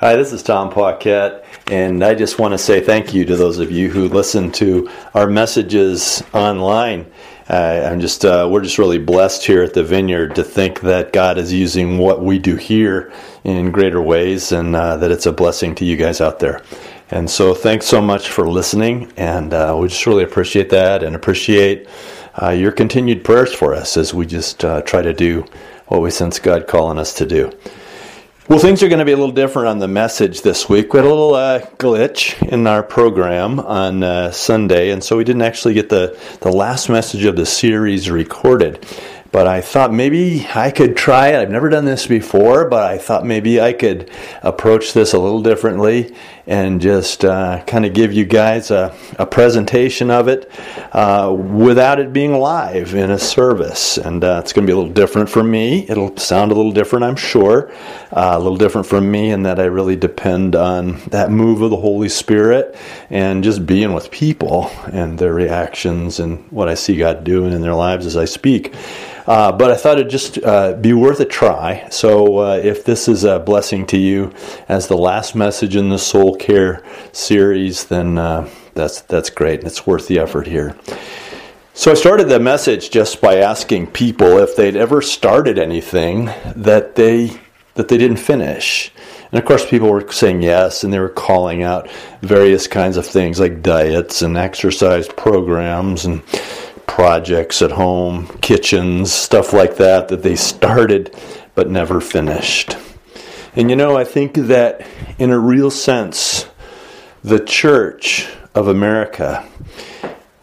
Hi, this is Tom Paquette, and I just want to say thank you to those of you who listen to our messages online. Uh, I'm just uh, we're just really blessed here at the Vineyard to think that God is using what we do here in greater ways, and uh, that it's a blessing to you guys out there. And so, thanks so much for listening, and uh, we just really appreciate that, and appreciate uh, your continued prayers for us as we just uh, try to do what we sense God calling us to do. Well, things are going to be a little different on the message this week. We had a little uh, glitch in our program on uh, Sunday, and so we didn't actually get the, the last message of the series recorded but I thought maybe I could try it. I've never done this before, but I thought maybe I could approach this a little differently and just uh, kind of give you guys a, a presentation of it uh, without it being live in a service. And uh, it's going to be a little different for me. It'll sound a little different, I'm sure. Uh, a little different from me in that I really depend on that move of the Holy Spirit and just being with people and their reactions and what I see God doing in their lives as I speak. Uh, but I thought it'd just uh, be worth a try. So uh, if this is a blessing to you as the last message in the Soul Care series, then uh, that's that's great. And it's worth the effort here. So I started the message just by asking people if they'd ever started anything that they that they didn't finish. And of course, people were saying yes, and they were calling out various kinds of things like diets and exercise programs and projects at home, kitchens, stuff like that, that they started but never finished. And you know, I think that in a real sense, the church of America,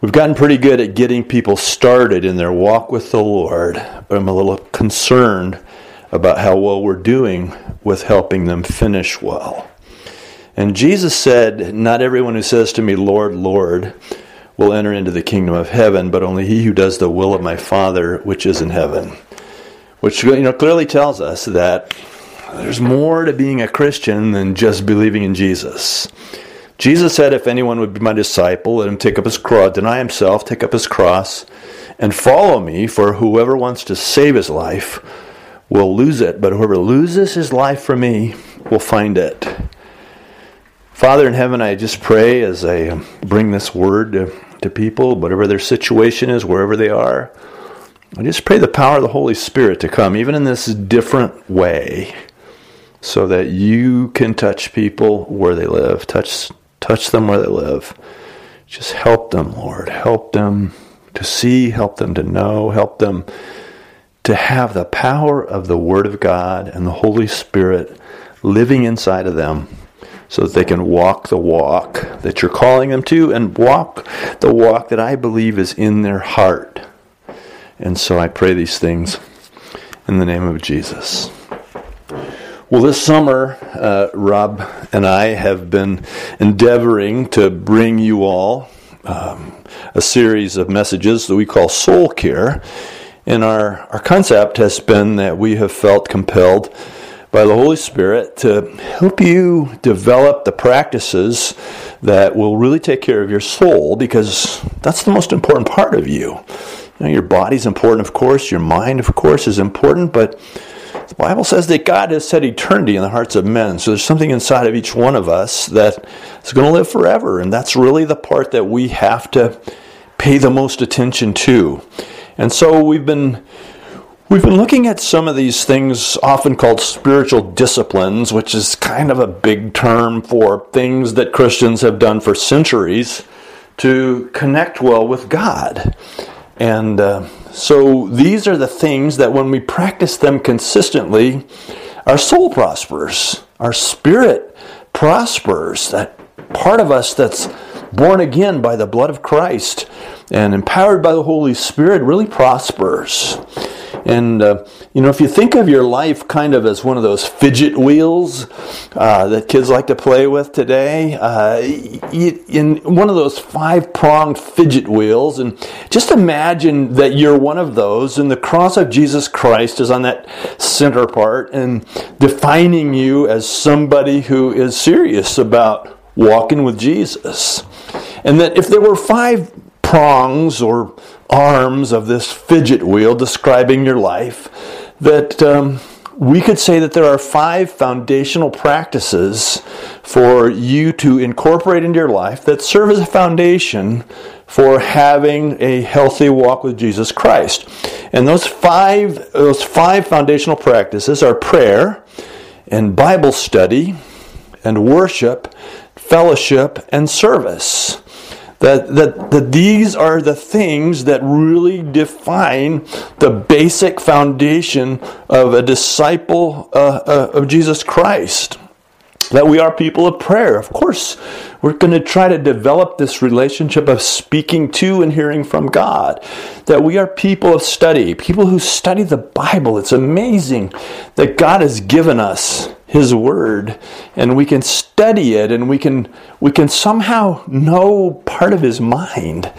we've gotten pretty good at getting people started in their walk with the Lord, but I'm a little concerned about how well we're doing with helping them finish well. And Jesus said, Not everyone who says to me, Lord, Lord, will enter into the kingdom of heaven, but only he who does the will of my Father which is in heaven. Which you know clearly tells us that there's more to being a Christian than just believing in Jesus. Jesus said, If anyone would be my disciple, let him take up his cross, deny himself, take up his cross, and follow me, for whoever wants to save his life will lose it, but whoever loses his life for me will find it. Father in heaven, I just pray as I bring this word to people, whatever their situation is, wherever they are. I just pray the power of the Holy Spirit to come, even in this different way, so that you can touch people where they live, touch touch them where they live. Just help them, Lord. Help them to see, help them to know, help them to have the power of the Word of God and the Holy Spirit living inside of them so that they can walk the walk that you're calling them to and walk the walk that I believe is in their heart. And so I pray these things in the name of Jesus. Well, this summer, uh, Rob and I have been endeavoring to bring you all um, a series of messages that we call Soul Care. And our, our concept has been that we have felt compelled by the Holy Spirit to help you develop the practices that will really take care of your soul because that's the most important part of you. you know, your body's important, of course, your mind, of course, is important, but the Bible says that God has set eternity in the hearts of men. So there's something inside of each one of us that is going to live forever. And that's really the part that we have to pay the most attention to. And so we've been We've been looking at some of these things often called spiritual disciplines, which is kind of a big term for things that Christians have done for centuries to connect well with God. And uh, so these are the things that when we practice them consistently, our soul prospers, our spirit prospers. That part of us that's born again by the blood of Christ and empowered by the Holy Spirit really prospers. And, uh, you know, if you think of your life kind of as one of those fidget wheels uh, that kids like to play with today, uh, in one of those five pronged fidget wheels, and just imagine that you're one of those, and the cross of Jesus Christ is on that center part and defining you as somebody who is serious about walking with Jesus. And that if there were five prongs or arms of this fidget wheel describing your life, that um, we could say that there are five foundational practices for you to incorporate into your life that serve as a foundation for having a healthy walk with Jesus Christ. And those five, those five foundational practices are prayer and Bible study and worship, fellowship, and service. That, that, that these are the things that really define the basic foundation of a disciple uh, uh, of Jesus Christ. That we are people of prayer. Of course, we're going to try to develop this relationship of speaking to and hearing from God. That we are people of study, people who study the Bible. It's amazing that God has given us his word and we can study it and we can we can somehow know part of his mind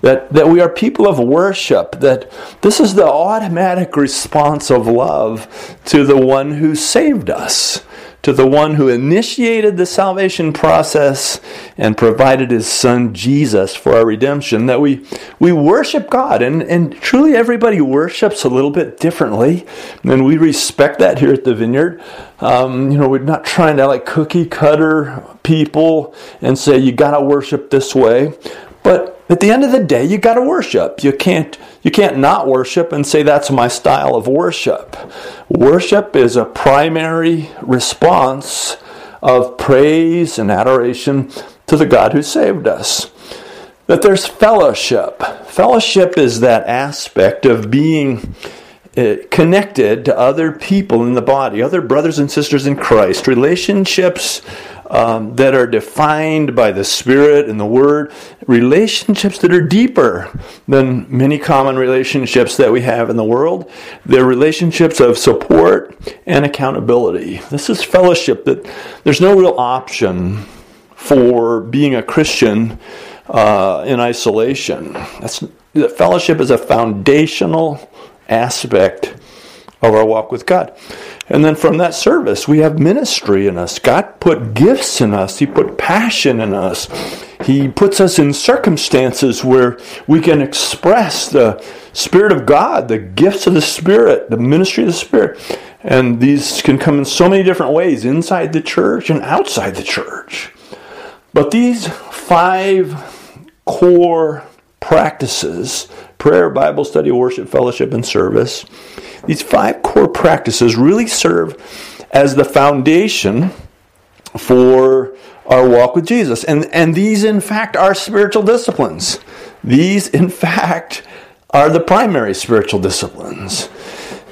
that that we are people of worship that this is the automatic response of love to the one who saved us to the one who initiated the salvation process and provided his son Jesus for our redemption, that we, we worship God. And, and truly, everybody worships a little bit differently. And we respect that here at the Vineyard. Um, you know, we're not trying to like cookie cutter people and say, you got to worship this way. At the end of the day, you got to worship. You can't you can't not worship and say that's my style of worship. Worship is a primary response of praise and adoration to the God who saved us. That there's fellowship. Fellowship is that aspect of being uh, connected to other people in the body, other brothers and sisters in Christ, relationships um, that are defined by the Spirit and the Word, relationships that are deeper than many common relationships that we have in the world. They're relationships of support and accountability. This is fellowship that there's no real option for being a Christian uh, in isolation. That's, that fellowship is a foundational aspect of our walk with God. And then from that service, we have ministry in us. God put gifts in us, He put passion in us. He puts us in circumstances where we can express the Spirit of God, the gifts of the Spirit, the ministry of the Spirit. And these can come in so many different ways inside the church and outside the church. But these five core practices prayer, Bible study, worship, fellowship, and service these five core practices really serve as the foundation for our walk with Jesus. And, and these, in fact, are spiritual disciplines. These, in fact, are the primary spiritual disciplines.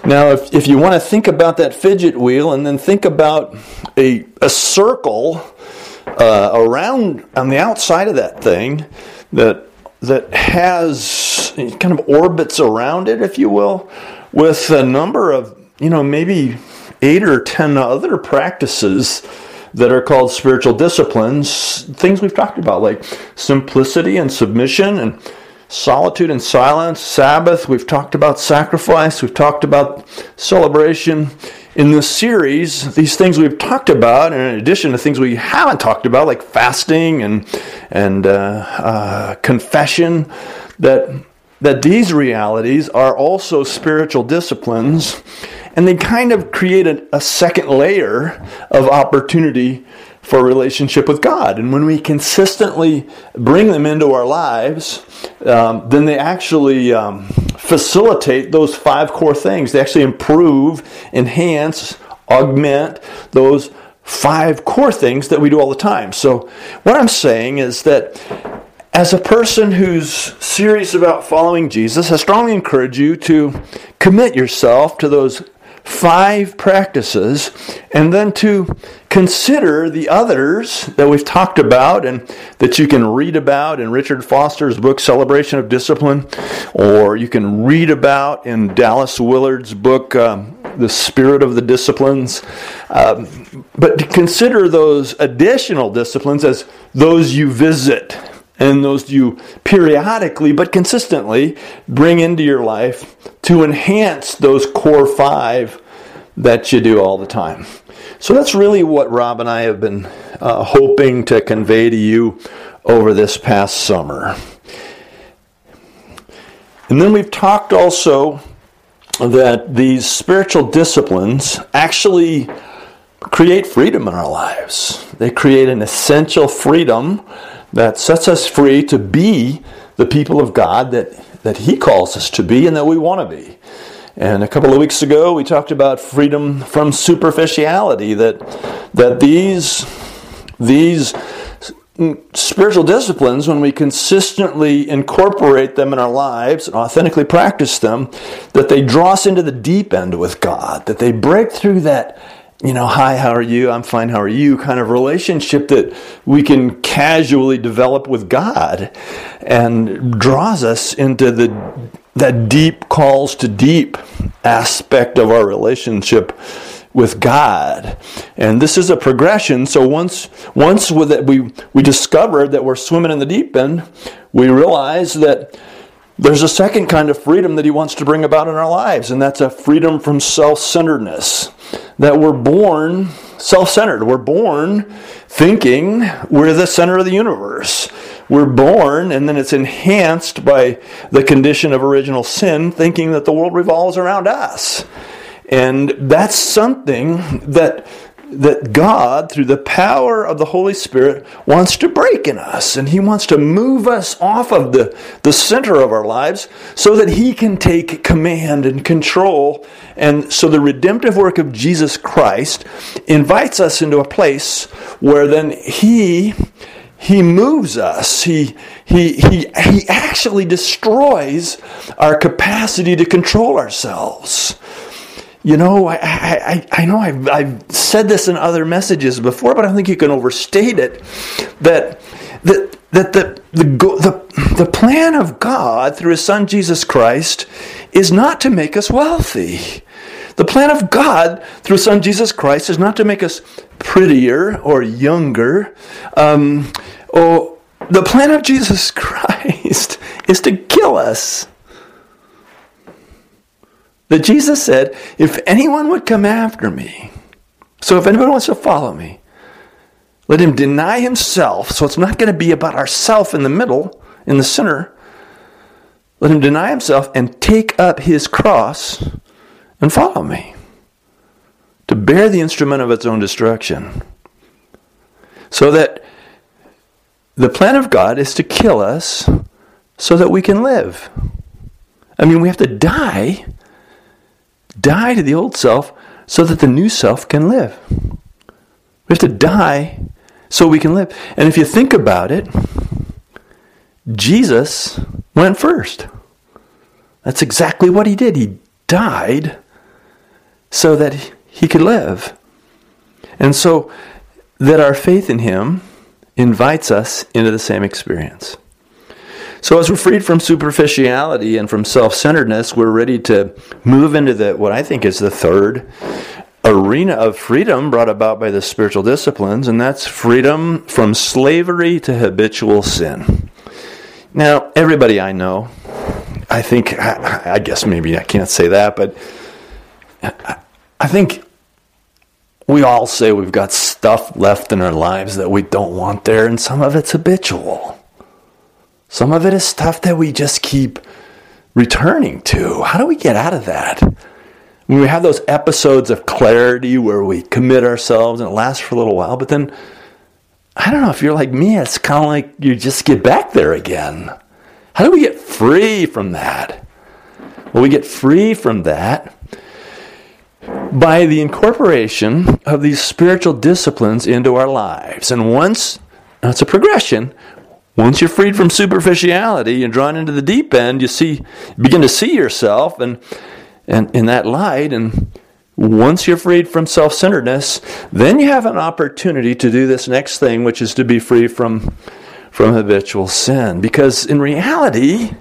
Now, if, if you want to think about that fidget wheel and then think about a, a circle uh, around on the outside of that thing that, that has kind of orbits around it, if you will, with a number of, you know, maybe eight or ten other practices that are called spiritual disciplines, things we've talked about, like simplicity and submission and solitude and silence, Sabbath, we've talked about sacrifice, we've talked about celebration. In this series, these things we've talked about, and in addition to things we haven't talked about, like fasting and and uh, uh, confession, that that these realities are also spiritual disciplines, and they kind of create a, a second layer of opportunity for relationship with God. And when we consistently bring them into our lives, um, then they actually um, facilitate those five core things. They actually improve, enhance, augment those five core things that we do all the time. So, what I'm saying is that as a person who's serious about following Jesus, I strongly encourage you to commit yourself to those five practices and then to consider the others that we've talked about and that you can read about in Richard Foster's book Celebration of Discipline or you can read about in Dallas Willard's book um, The Spirit of the Disciplines um, but to consider those additional disciplines as those you visit and those you periodically but consistently bring into your life to enhance those core five that you do all the time. So that's really what Rob and I have been uh, hoping to convey to you over this past summer. And then we've talked also that these spiritual disciplines actually create freedom in our lives. They create an essential freedom that sets us free to be the people of God that, that He calls us to be and that we want to be. And a couple of weeks ago, we talked about freedom from superficiality, that, that these, these spiritual disciplines, when we consistently incorporate them in our lives and authentically practice them, that they draw us into the deep end with God, that they break through that you know, hi, how are you? I'm fine, how are you? kind of relationship that we can casually develop with God and draws us into the that deep calls to deep aspect of our relationship with God. And this is a progression. So once once we we discover that we're swimming in the deep end, we realize that there's a second kind of freedom that he wants to bring about in our lives, and that's a freedom from self-centeredness that we're born self centered. We're born thinking we're the center of the universe. We're born, and then it's enhanced by the condition of original sin, thinking that the world revolves around us. And that's something that that God, through the power of the Holy Spirit, wants to break in us. And He wants to move us off of the, the center of our lives so that He can take command and control. And so the redemptive work of Jesus Christ invites us into a place where then He. He moves us. He, he, he, he actually destroys our capacity to control ourselves. You know, I, I, I know I've, I've said this in other messages before, but I think you can overstate it. That, that, that the, the, the, the plan of God through His Son Jesus Christ is not to make us wealthy. The plan of God through Son Jesus Christ is not to make us prettier or younger. Um, or the plan of Jesus Christ is to kill us that Jesus said, if anyone would come after me, so if anyone wants to follow me, let him deny himself. So it's not going to be about ourself in the middle, in the center. Let him deny himself and take up his cross and follow me. To bear the instrument of its own destruction. So that the plan of God is to kill us so that we can live. I mean, we have to die Die to the old self so that the new self can live. We have to die so we can live. And if you think about it, Jesus went first. That's exactly what he did. He died so that he could live. And so that our faith in him invites us into the same experience. So as we're freed from superficiality and from self-centeredness, we're ready to move into the what I think is the third arena of freedom brought about by the spiritual disciplines, and that's freedom from slavery to habitual sin. Now, everybody I know, I think, I, guess maybe I can't say that, but I think we all say we've got stuff left in our lives that we don't want there, and some of it's habitual. Some of it is stuff that we just keep returning to. How do we get out of that? When we have those episodes of clarity where we commit ourselves and it lasts for a little while, but then I don't know if you're like me, it's kind of like you just get back there again. How do we get free from that? Well, we get free from that by the incorporation of these spiritual disciplines into our lives. And once, it's a progression, once you're freed from superficiality and drawn into the deep end, you see, begin to see yourself and, and in that light. And once you're freed from self centeredness, then you have an opportunity to do this next thing, which is to be free from, from habitual sin. Because in reality,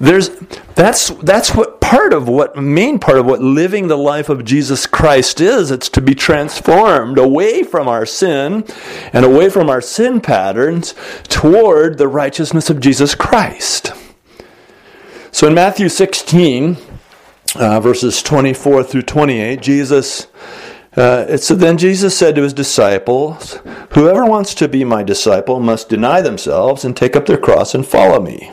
there's that's that's what part of what main part of what living the life of Jesus Christ is. It's to be transformed away from our sin and away from our sin patterns toward the righteousness of Jesus Christ. So in Matthew 16, uh, verses 24 through 28, Jesus uh, Then Jesus said to his disciples, Whoever wants to be my disciple must deny themselves and take up their cross and follow me.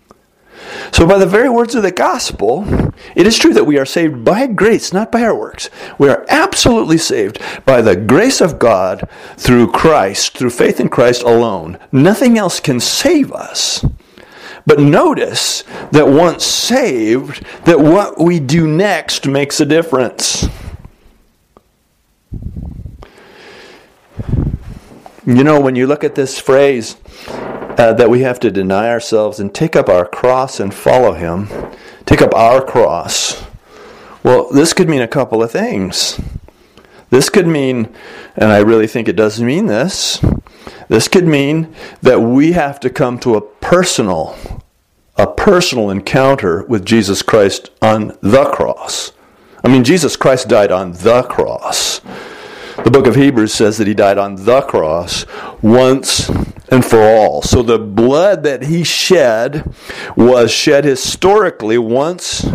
So, by the very words of the gospel, it is true that we are saved by grace, not by our works. We are absolutely saved by the grace of God through Christ, through faith in Christ alone. Nothing else can save us. But notice that once saved, that what we do next makes a difference. You know, when you look at this phrase, uh, that we have to deny ourselves and take up our cross and follow Him, take up our cross. Well, this could mean a couple of things. This could mean, and I really think it does mean this, this could mean that we have to come to a personal, a personal encounter with Jesus Christ on the cross. I mean, Jesus Christ died on the cross. The book of Hebrews says that he died on the cross once and for all. So the blood that he shed was shed historically once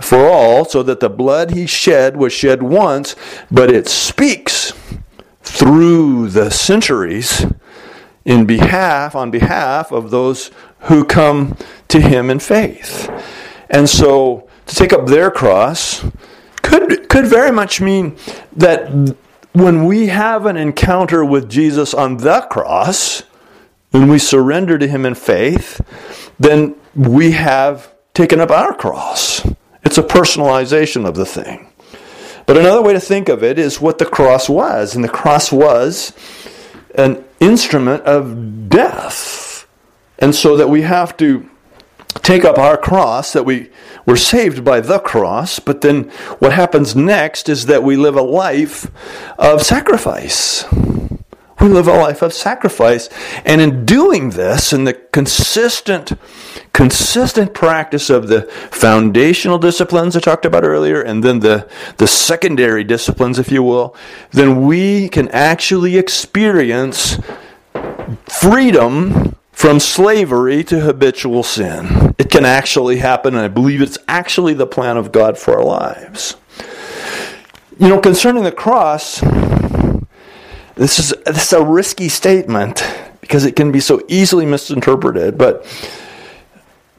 for all, so that the blood he shed was shed once, but it speaks through the centuries in behalf on behalf of those who come to him in faith. And so to take up their cross could could very much mean that when we have an encounter with Jesus on the cross, when we surrender to Him in faith, then we have taken up our cross. It's a personalization of the thing. But another way to think of it is what the cross was. And the cross was an instrument of death. And so that we have to take up our cross, that we we're saved by the cross, but then what happens next is that we live a life of sacrifice. We live a life of sacrifice. And in doing this, in the consistent, consistent practice of the foundational disciplines I talked about earlier, and then the, the secondary disciplines, if you will, then we can actually experience freedom from slavery to habitual sin. It can actually happen, and I believe it's actually the plan of God for our lives. You know, concerning the cross, this is, this is a risky statement because it can be so easily misinterpreted, but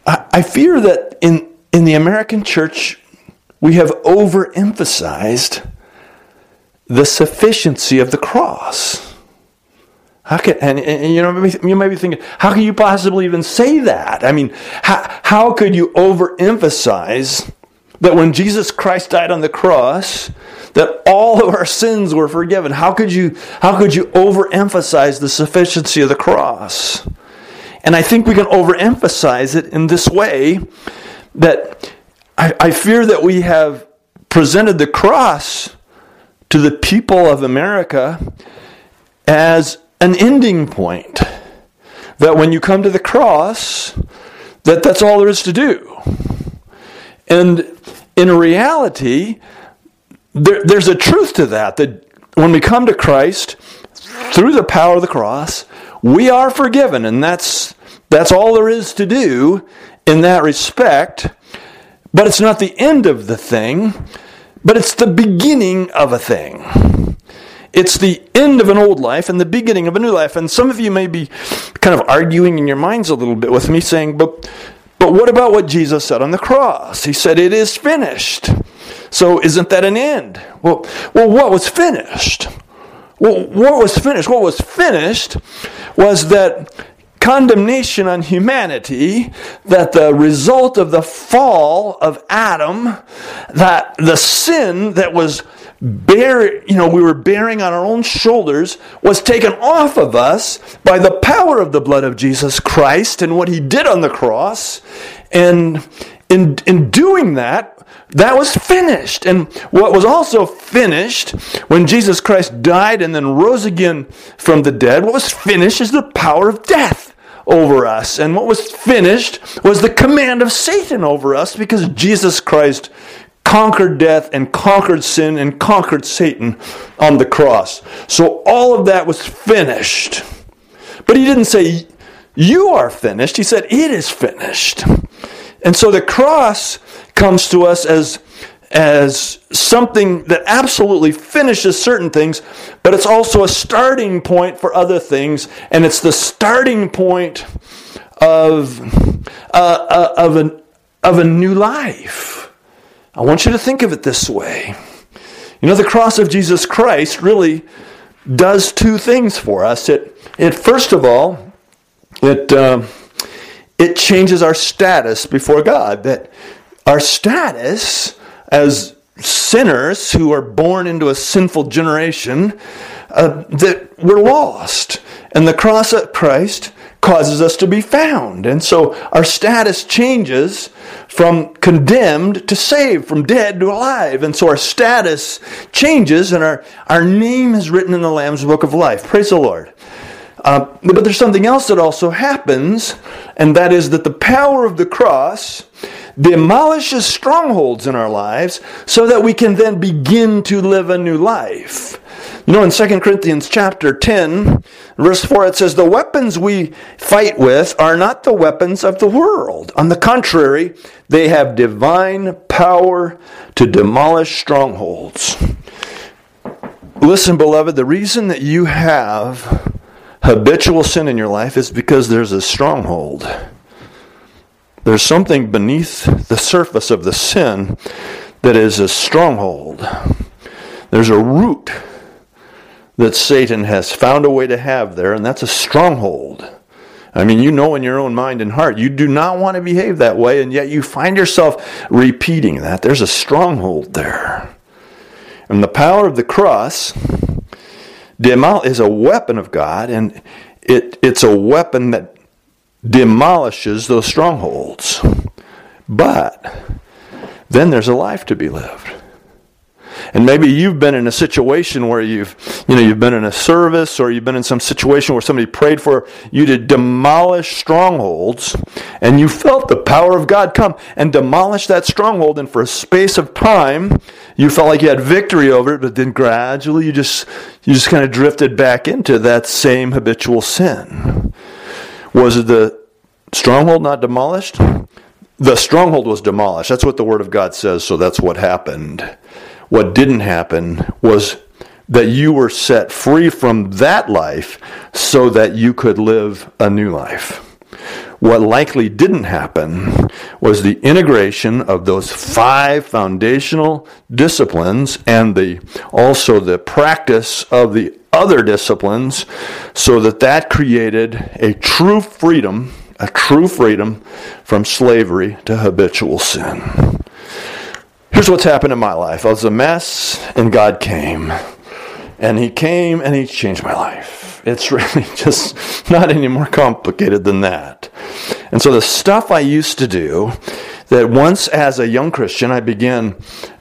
I, I fear that in, in the American church, we have overemphasized the sufficiency of the cross. How can, and, and, you know, you may be thinking, how can you possibly even say that? I mean, how, how could you overemphasize that when Jesus Christ died on the cross, that all of our sins were forgiven? How could you, how could you overemphasize the sufficiency of the cross? And I think we can overemphasize it in this way that I, I fear that we have presented the cross to the people of America as an ending point. That when you come to the cross, that that's all there is to do. And in reality, there, there's a truth to that, that when we come to Christ, through the power of the cross, we are forgiven, and that's that's all there is to do in that respect. But it's not the end of the thing, but it's the beginning of a thing. It's the end of an old life and the beginning of a new life. And some of you may be kind of arguing in your minds a little bit with me, saying, but, but what about what Jesus said on the cross? He said, It is finished. So isn't that an end? Well, well what was finished? Well, what was finished? What was finished was that condemnation on humanity that the result of the fall of Adam, that the sin that was bear, you know, we were bearing on our own shoulders was taken off of us by the power of the blood of Jesus Christ and what he did on the cross. And in, in doing that, that was finished. And what was also finished when Jesus Christ died and then rose again from the dead, what was finished is the power of death over us. And what was finished was the command of Satan over us because Jesus Christ conquered death and conquered sin and conquered Satan on the cross. So all of that was finished. But he didn't say, You are finished. He said, It is finished. And so the cross comes to us as as something that absolutely finishes certain things, but it's also a starting point for other things, and it's the starting point of, uh, uh, of, an, of a new life. I want you to think of it this way. You know, the cross of Jesus Christ really does two things for us. It, it first of all, it, uh, it changes our status before God. That our status as sinners who are born into a sinful generation, uh, that we're lost. And the cross of Christ causes us to be found. And so our status changes from condemned to saved, from dead to alive. And so our status changes and our, our name is written in the Lamb's Book of Life. Praise the Lord. Uh, but there's something else that also happens, and that is that the power of the cross demolishes strongholds in our lives so that we can then begin to live a new life. You know, in 2 Corinthians chapter 10, verse 4, it says, The weapons we fight with are not the weapons of the world. On the contrary, they have divine power to demolish strongholds. Listen, beloved, the reason that you have habitual sin in your life is because there's a stronghold. There's something beneath the surface of the sin that is a stronghold. There's a root that Satan has found a way to have there, and that's a stronghold. I mean, you know in your own mind and heart, you do not want to behave that way, and yet you find yourself repeating that. There's a stronghold there. And the power of the cross is a weapon of God, and it, it's a weapon that demolishes those strongholds. But then there's a life to be lived. And maybe you've been in a situation where you've, you know, you've been in a service or you've been in some situation where somebody prayed for you to demolish strongholds and you felt the power of God come and demolish that stronghold and for a space of time you felt like you had victory over it but then gradually you just you just kind of drifted back into that same habitual sin. Was the stronghold not demolished? The stronghold was demolished. That's what the Word of God says, so that's what happened. What didn't happen was that you were set free from that life so that you could live a new life. What likely didn't happen was the integration of those five foundational disciplines and the also the practice of the other disciplines so that that created a true freedom, a true freedom from slavery to habitual sin. Here's what's happened in my life. I was a mess and God came. And he came and he changed my life. It's really just not any more complicated than that. And so the stuff I used to do that once as a young Christian I began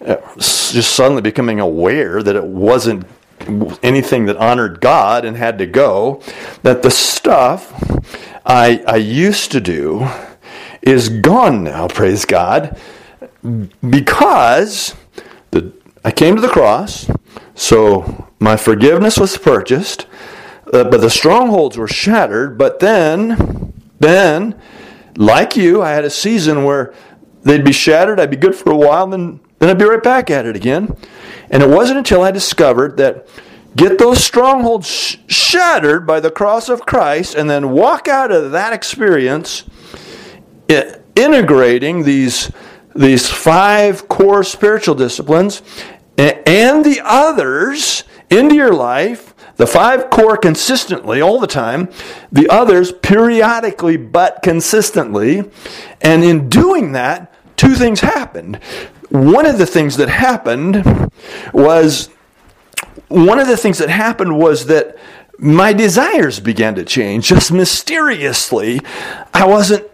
uh, just suddenly becoming aware that it wasn't anything that honored God and had to go, that the stuff I, I used to do is gone now, praise God, because the, I came to the cross, so my forgiveness was purchased, uh, but the strongholds were shattered, but then, then, like you, I had a season where they'd be shattered, I'd be good for a while, then, then I'd be right back at it again. And it wasn't until I discovered that get those strongholds sh- shattered by the cross of Christ and then walk out of that experience integrating these, these five core spiritual disciplines and the others into your life, the five core consistently all the time, the others periodically but consistently. And in doing that, two things happened. One of the things that happened was one of the things that happened was that my desires began to change just mysteriously. I wasn't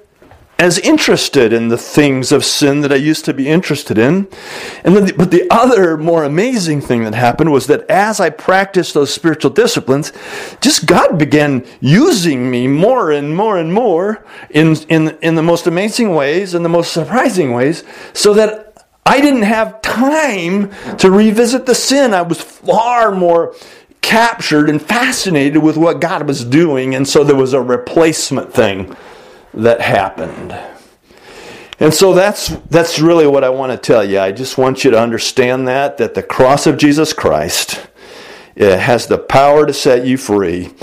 as interested in the things of sin that I used to be interested in. And then the, but the other more amazing thing that happened was that as I practiced those spiritual disciplines, just God began using me more and more and more in, in, in the most amazing ways and the most surprising ways so that I didn't have time to revisit the sin. I was far more captured and fascinated with what God was doing, and so there was a replacement thing that happened. And so that's that's really what I want to tell you. I just want you to understand that that the cross of Jesus Christ has the power to set you free,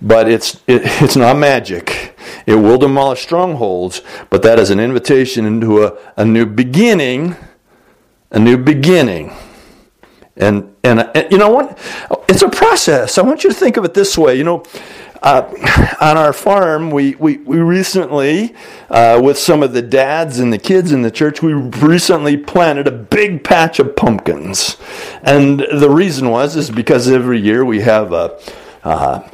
but it's it, it's not magic. It will demolish strongholds, but that is an invitation into a, a new beginning, a new beginning. And, and, and you know what? It's a process. I want you to think of it this way. You know, uh, on our farm, we, we, we recently, uh, with some of the dads and the kids in the church, we recently planted a big patch of pumpkins. And the reason was is because every year we have a uh,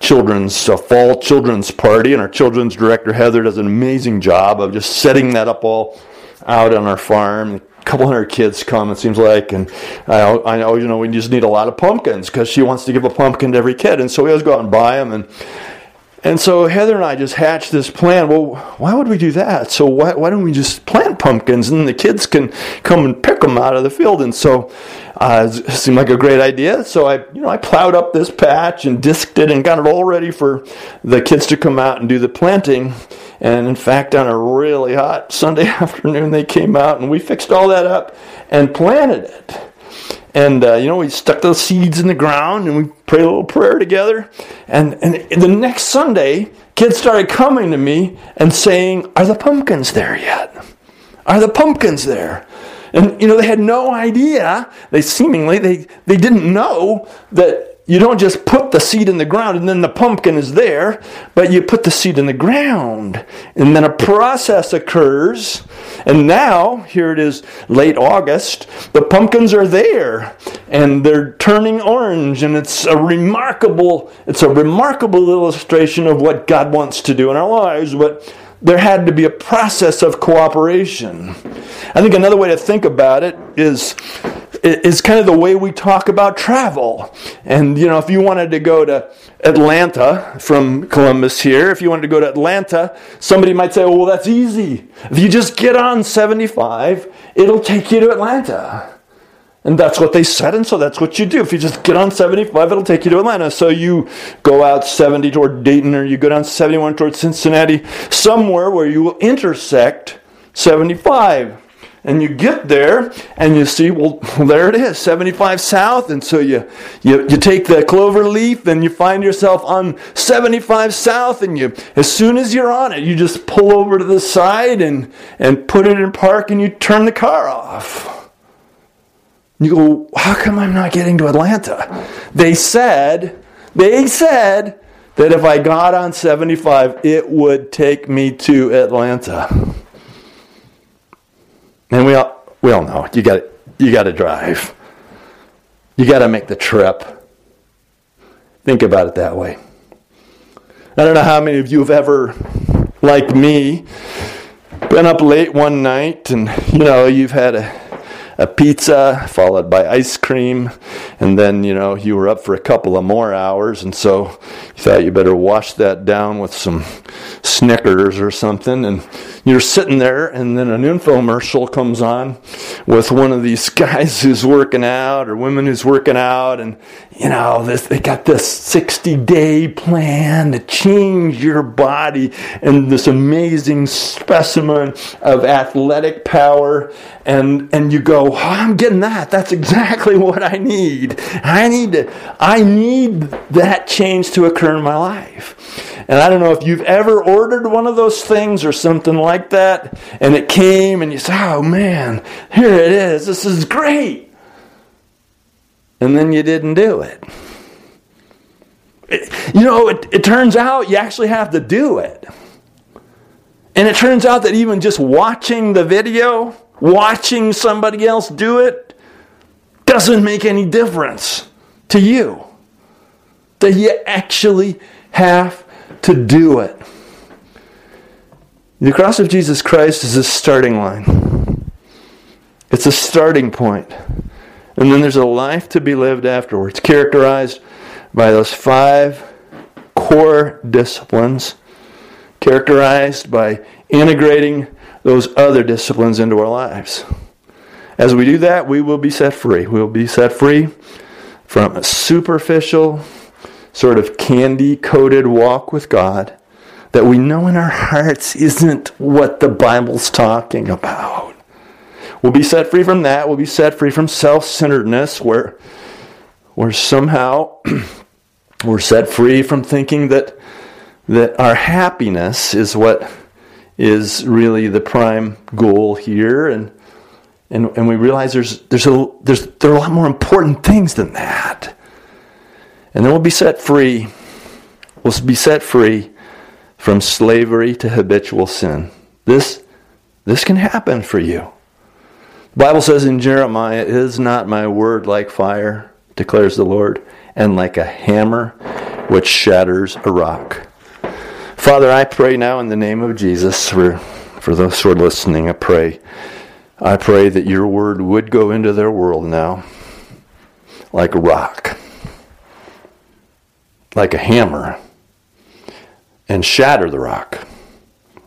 children's a fall children's party, and our children's director Heather does an amazing job of just setting that up all out on our farm couple hundred kids come, it seems like, and I, I know, you know, we just need a lot of pumpkins because she wants to give a pumpkin to every kid, and so we always go out and buy them, and and so Heather and I just hatched this plan. Well, why would we do that? So why, why don't we just plant pumpkins and the kids can come and pick them out of the field? And so uh, seemed like a great idea. So I, you know, I plowed up this patch and disked it and got it all ready for the kids to come out and do the planting. And in fact, on a really hot Sunday afternoon, they came out and we fixed all that up and planted it. And, uh, you know, we stuck those seeds in the ground and we prayed a little prayer together. And, and the next Sunday, kids started coming to me and saying, Are the pumpkins there yet? Are the pumpkins there? And, you know, they had no idea. They seemingly, they, they didn't know that you don't just put the seed in the ground and then the pumpkin is there, but you put the seed in the ground. And then a process occurs. And now, here it is late August, the pumpkins are there and they're turning orange and it's a remarkable it's a remarkable illustration of what God wants to do in our lives, but there had to be a process of cooperation. I think another way to think about it is is kind of the way we talk about travel. And you know, if you wanted to go to Atlanta from Columbus here, if you wanted to go to Atlanta, somebody might say, "Oh, well, that's easy. If you just get on 75, it'll take you to Atlanta." And that's what they said, and so that's what you do. If you just get on 75, it'll take you to Atlanta. So you go out 70 toward Dayton, or you go down 71 toward Cincinnati, somewhere where you will intersect 75 and you get there and you see well there it is 75 south and so you, you you take the clover leaf and you find yourself on 75 south and you as soon as you're on it you just pull over to the side and and put it in park and you turn the car off you go how come i'm not getting to atlanta they said they said that if i got on 75 it would take me to atlanta and we all, we all know you got you got to drive. You got to make the trip. Think about it that way. I don't know how many of you have ever, like me, been up late one night and you know you've had a a pizza followed by ice cream, and then you know you were up for a couple of more hours, and so you thought you better wash that down with some Snickers or something, and you're sitting there, and then an infomercial comes on with one of these guys who's working out or women who's working out, and you know this they got this 60 day plan to change your body and this amazing specimen of athletic power. And and you go oh, i'm getting that. That's exactly what i need. I need to i need that change to occur in my life. And i don't know if you've ever ordered one of those things or something like that and it came and you say oh man here it is this is great and then you didn't do it. it you know, it, it turns out you actually have to do it. And it turns out that even just watching the video, watching somebody else do it, doesn't make any difference to you. That you actually have to do it. The cross of Jesus Christ is a starting line. It's a starting point. And then there's a life to be lived afterwards, characterized by those five core disciplines, characterized by integrating those other disciplines into our lives. as we do that, we will be set free. We will be set free from a superficial, sort of candy coated walk with God that we know in our hearts isn't what the Bible's talking about. We'll be set free from that. We'll be set free from self centeredness, where, where somehow we're set free from thinking that, that our happiness is what is really the prime goal here. And, and, and we realize there's, there's a, there's, there are a lot more important things than that. And then we'll be set free. We'll be set free from slavery to habitual sin. This, this can happen for you. Bible says in Jeremiah, Is not my word like fire, declares the Lord, and like a hammer which shatters a rock? Father, I pray now in the name of Jesus for, for those who are listening. I pray. I pray that your word would go into their world now like a rock, like a hammer and shatter the rock.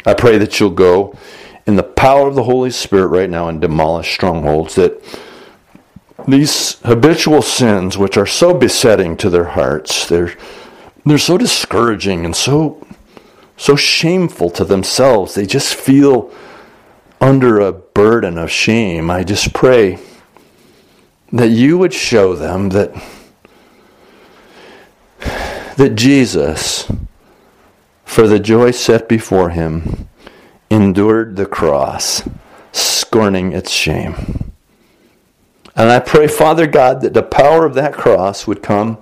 I pray that you'll go in the power of the Holy Spirit right now and demolish strongholds that these habitual sins which are so besetting to their hearts they're they're so discouraging and so so shameful to themselves. They just feel under a burden of shame. I just pray that you would show them that that Jesus for the joy set before him, endured the cross, scorning its shame. And I pray, Father God, that the power of that cross would come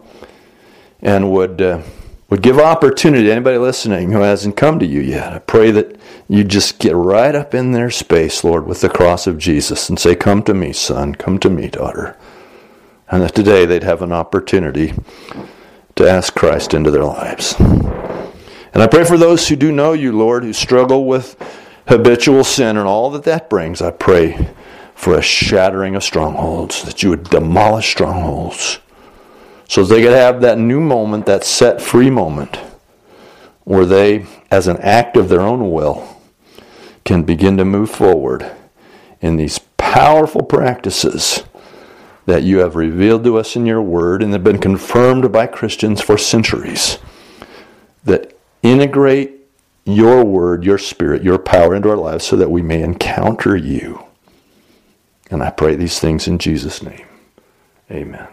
and would, uh, would give opportunity to anybody listening who hasn't come to you yet. I pray that you just get right up in their space, Lord, with the cross of Jesus and say, Come to me, son, come to me, daughter. And that today they'd have an opportunity to ask Christ into their lives. And I pray for those who do know you, Lord, who struggle with habitual sin and all that that brings. I pray for a shattering of strongholds, that you would demolish strongholds, so they could have that new moment, that set free moment, where they, as an act of their own will, can begin to move forward in these powerful practices that you have revealed to us in your word and have been confirmed by Christians for centuries. That integrate your word, your spirit, your power into our lives so that we may encounter you. And I pray these things in Jesus' name. Amen.